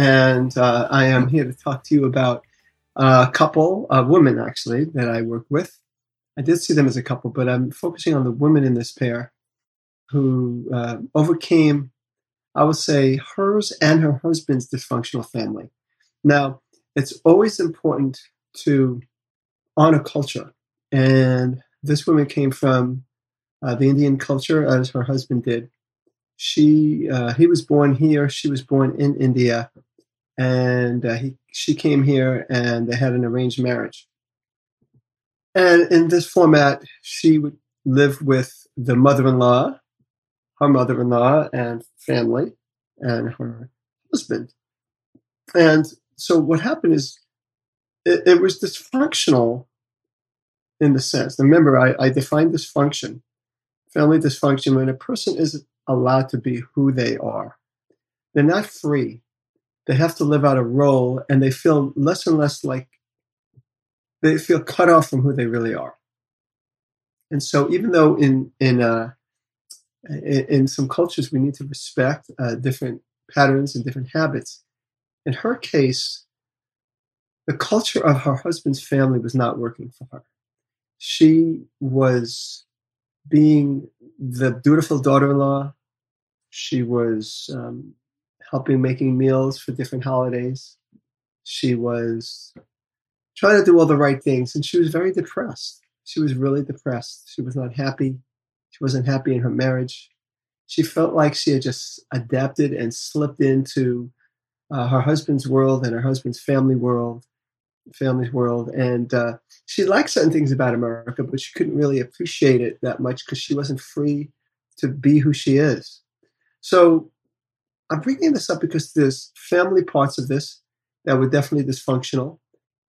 and uh, I am here to talk to you about a couple of women, actually, that I work with. I did see them as a couple, but I'm focusing on the women in this pair who uh, overcame, I would say, hers and her husband's dysfunctional family. Now, it's always important to honor culture, and this woman came from uh, the Indian culture, as her husband did. She, uh, he was born here. She was born in India, and uh, he, she came here and they had an arranged marriage. And in this format, she would live with the mother-in-law, her mother-in-law and family, and her husband. And so what happened is it, it was dysfunctional in the sense. Remember, I, I defined dysfunction, family dysfunction, when a person isn't allowed to be who they are. They're not free they have to live out a role and they feel less and less like they feel cut off from who they really are. And so, even though in in uh, in, some cultures we need to respect uh, different patterns and different habits, in her case, the culture of her husband's family was not working for her. She was being the dutiful daughter-in-law. She was um, helping making meals for different holidays. She was trying to do all the right things, and she was very depressed. She was really depressed. She was not happy. She wasn't happy in her marriage. She felt like she had just adapted and slipped into uh, her husband's world and her husband's family world, family's world. And uh, she liked certain things about America, but she couldn't really appreciate it that much because she wasn't free to be who she is. So I'm bringing this up because there's family parts of this that were definitely dysfunctional,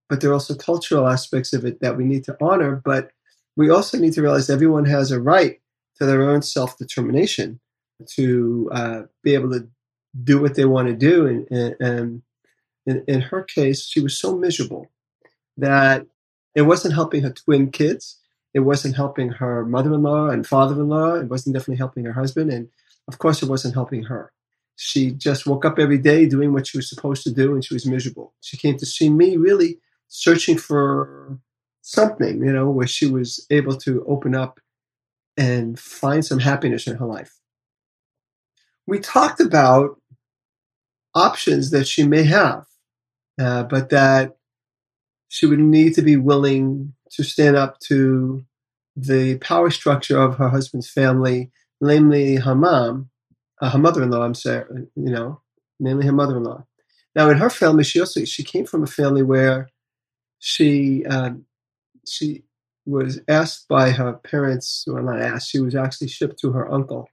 but there are also cultural aspects of it that we need to honor. But we also need to realize everyone has a right to their own self determination to uh, be able to do what they want to do. And, and in, in her case, she was so miserable that it wasn't helping her twin kids. It wasn't helping her mother in law and father in law. It wasn't definitely helping her husband. And of course, it wasn't helping her. She just woke up every day doing what she was supposed to do, and she was miserable. She came to see me really searching for something, you know, where she was able to open up and find some happiness in her life. We talked about options that she may have, uh, but that she would need to be willing to stand up to the power structure of her husband's family, namely her mom, uh, her mother-in-law. I'm sorry, you know, namely her mother-in-law. Now, in her family, she also she came from a family where she um, she was asked by her parents, or not asked, she was actually shipped to her uncle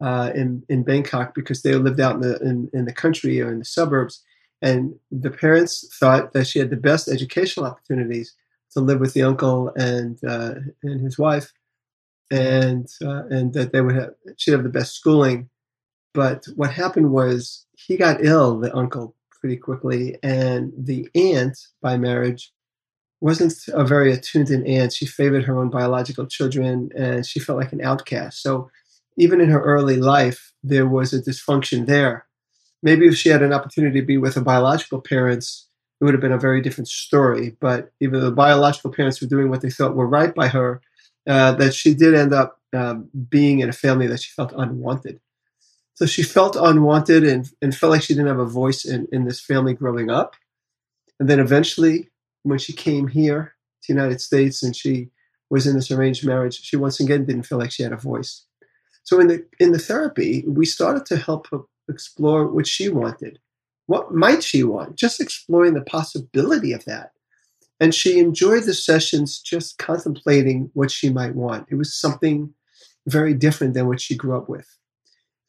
uh, in in Bangkok because they lived out in the in, in the country or in the suburbs, and the parents thought that she had the best educational opportunities to live with the uncle and uh, and his wife, and uh, and that they would have she'd have the best schooling but what happened was he got ill, the uncle, pretty quickly, and the aunt by marriage wasn't a very attuned in aunt. She favored her own biological children, and she felt like an outcast. So even in her early life, there was a dysfunction there. Maybe if she had an opportunity to be with her biological parents, it would have been a very different story. But even the biological parents were doing what they thought were right by her, uh, that she did end up um, being in a family that she felt unwanted. So she felt unwanted and, and felt like she didn't have a voice in, in this family growing up. And then eventually, when she came here to the United States and she was in this arranged marriage, she once again didn't feel like she had a voice. So in the in the therapy, we started to help her explore what she wanted. What might she want? Just exploring the possibility of that. And she enjoyed the sessions just contemplating what she might want. It was something very different than what she grew up with.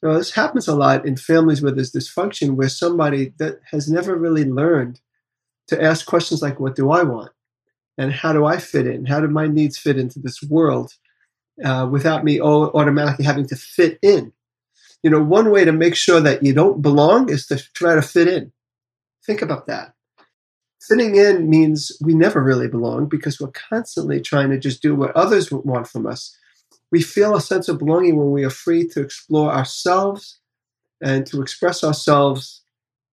Now, this happens a lot in families where there's dysfunction, where somebody that has never really learned to ask questions like, What do I want? And how do I fit in? How do my needs fit into this world uh, without me automatically having to fit in? You know, one way to make sure that you don't belong is to try to fit in. Think about that. Fitting in means we never really belong because we're constantly trying to just do what others want from us. We feel a sense of belonging when we are free to explore ourselves and to express ourselves.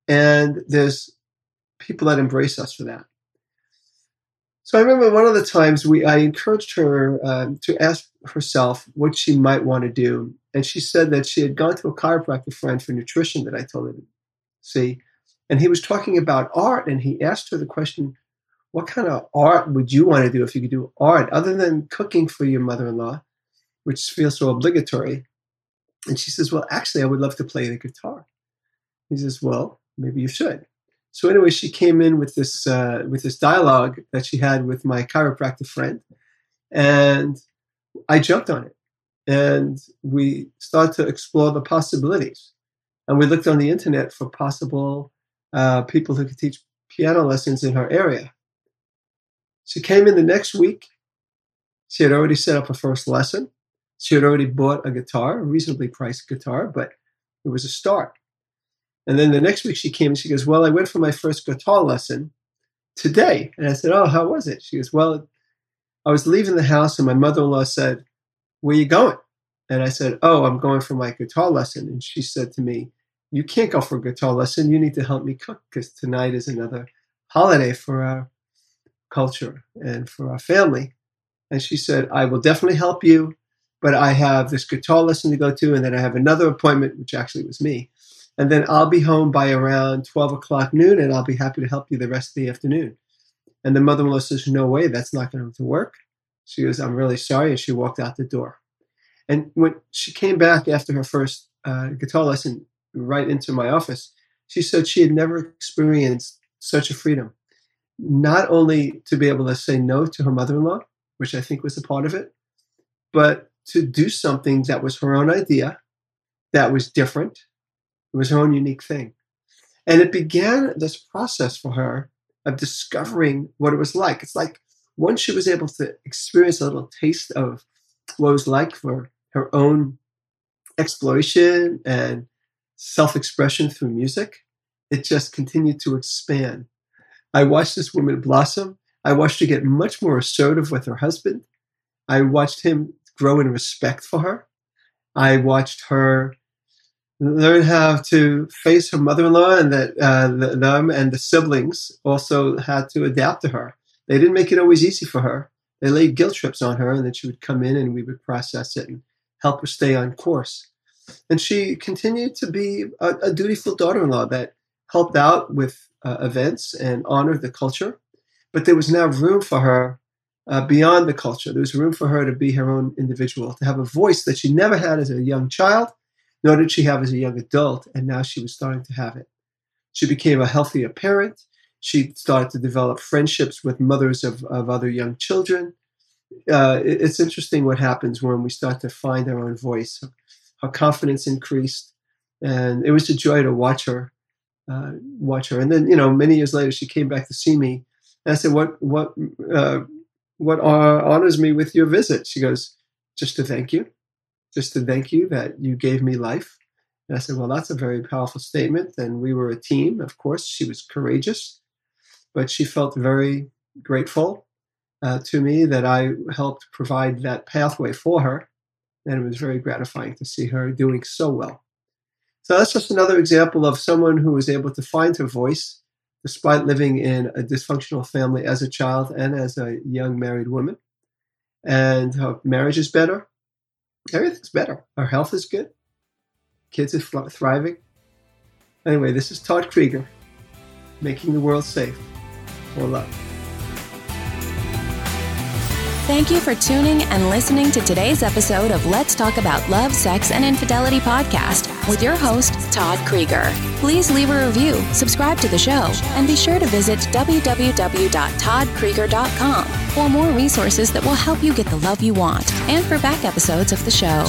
And there's people that embrace us for that. So I remember one of the times we I encouraged her um, to ask herself what she might want to do, and she said that she had gone to a chiropractor friend for nutrition that I told her to see, and he was talking about art, and he asked her the question, "What kind of art would you want to do if you could do art other than cooking for your mother-in-law, which feels so obligatory?" And she says, "Well, actually, I would love to play the guitar." He says, "Well, maybe you should." So anyway, she came in with this uh, with this dialogue that she had with my chiropractor friend, and I jumped on it, and we started to explore the possibilities, and we looked on the internet for possible uh, people who could teach piano lessons in her area. She came in the next week. She had already set up her first lesson. She had already bought a guitar, a reasonably priced guitar, but it was a start. And then the next week she came and she goes, Well, I went for my first guitar lesson today. And I said, Oh, how was it? She goes, Well, I was leaving the house and my mother in law said, Where are you going? And I said, Oh, I'm going for my guitar lesson. And she said to me, You can't go for a guitar lesson. You need to help me cook because tonight is another holiday for our culture and for our family. And she said, I will definitely help you, but I have this guitar lesson to go to, and then I have another appointment, which actually was me and then I'll be home by around 12 o'clock noon, and I'll be happy to help you the rest of the afternoon. And the mother in law says, No way, that's not going to work. She goes, I'm really sorry. And she walked out the door. And when she came back after her first uh, guitar lesson right into my office, she said she had never experienced such a freedom. Not only to be able to say no to her mother in law, which I think was a part of it, but to do something that was her own idea, that was different, it was her own unique thing. And it began this process for her of discovering what it was like. It's like once she was able to experience a little taste of what it was like for her own exploration and self expression through music, it just continued to expand. I watched this woman blossom. I watched her get much more assertive with her husband. I watched him grow in respect for her. I watched her learn how to face her mother-in-law and that uh, the, them and the siblings also had to adapt to her. They didn't make it always easy for her. They laid guilt trips on her and then she would come in and we would process it and help her stay on course. And she continued to be a, a dutiful daughter-in-law that helped out with uh, events and honored the culture. But there was now room for her uh, beyond the culture there was room for her to be her own individual to have a voice that she never had as a young child nor did she have as a young adult, and now she was starting to have it. She became a healthier parent. She started to develop friendships with mothers of, of other young children. Uh, it, it's interesting what happens when we start to find our own voice. Her confidence increased, and it was a joy to watch her. Uh, watch her, and then you know, many years later, she came back to see me, and I said, "What, what, uh, what honors me with your visit?" She goes, "Just to thank you." just to thank you that you gave me life. And I said, Well, that's a very powerful statement. And we were a team. Of course, she was courageous, but she felt very grateful uh, to me that I helped provide that pathway for her. And it was very gratifying to see her doing so well. So that's just another example of someone who was able to find her voice despite living in a dysfunctional family as a child and as a young married woman. And her marriage is better everything's better. Her health is good. Kids are thriving. Anyway, this is Todd Creager, making the world safe. More love. Thank you for tuning and listening to today's episode of Let's Talk About Love, Sex, and Infidelity podcast with your host, Todd Creager. Please leave a review, subscribe to the show, and be sure to visit www.toddcreager.com for more resources that will help you get the love you want and for back episodes of the show.